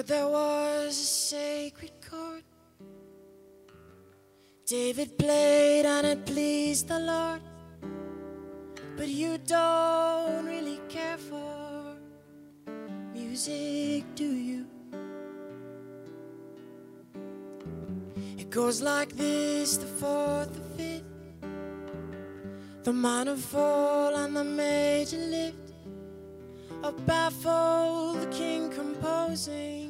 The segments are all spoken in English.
heard there was a sacred chord David played and it pleased the Lord. But you don't really care for music, do you? It goes like this the fourth, the fifth, the minor fall, and the major lift. A baffled the king composing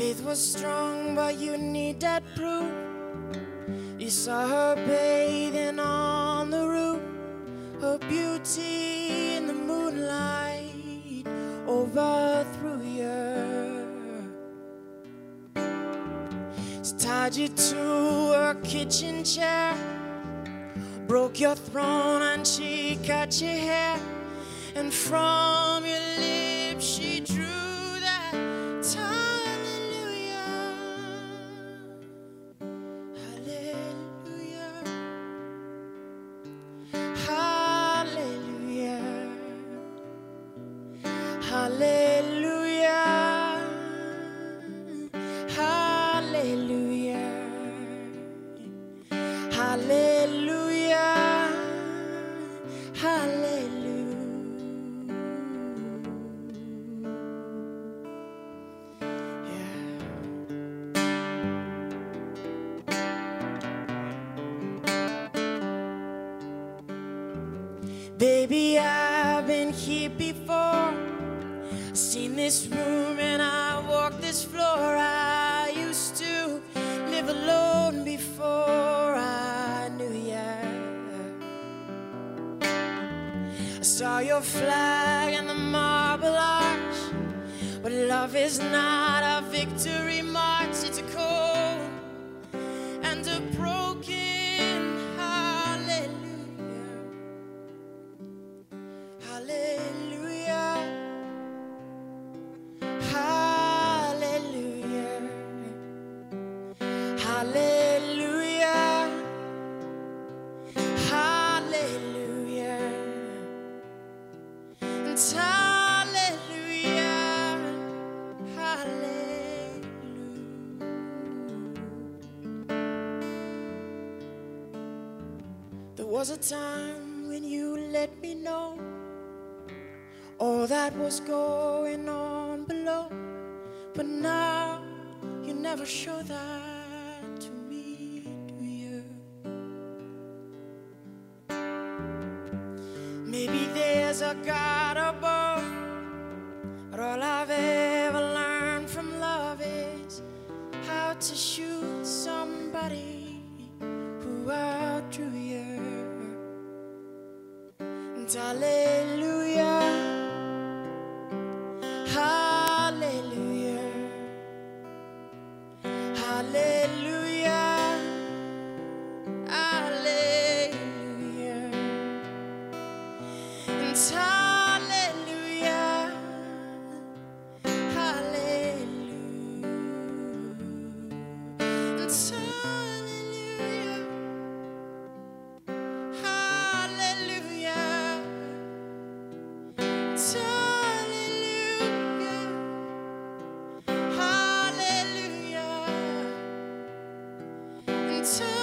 Faith was strong, but you need that proof. You saw her bathing on the roof, her beauty in the moonlight overthrew you. She tied you to her kitchen chair, broke your throne, and she cut your hair, and from your lips she drew Baby, I've been here before. Seen this room and I walked this floor. I used to live alone before I knew you. I saw your flag and the marble arch. But love is not a victory march, There was a time when you let me know all that was going on below, but now you never show that to me, do you? Maybe there's a God above, but all I've Hallelujah. into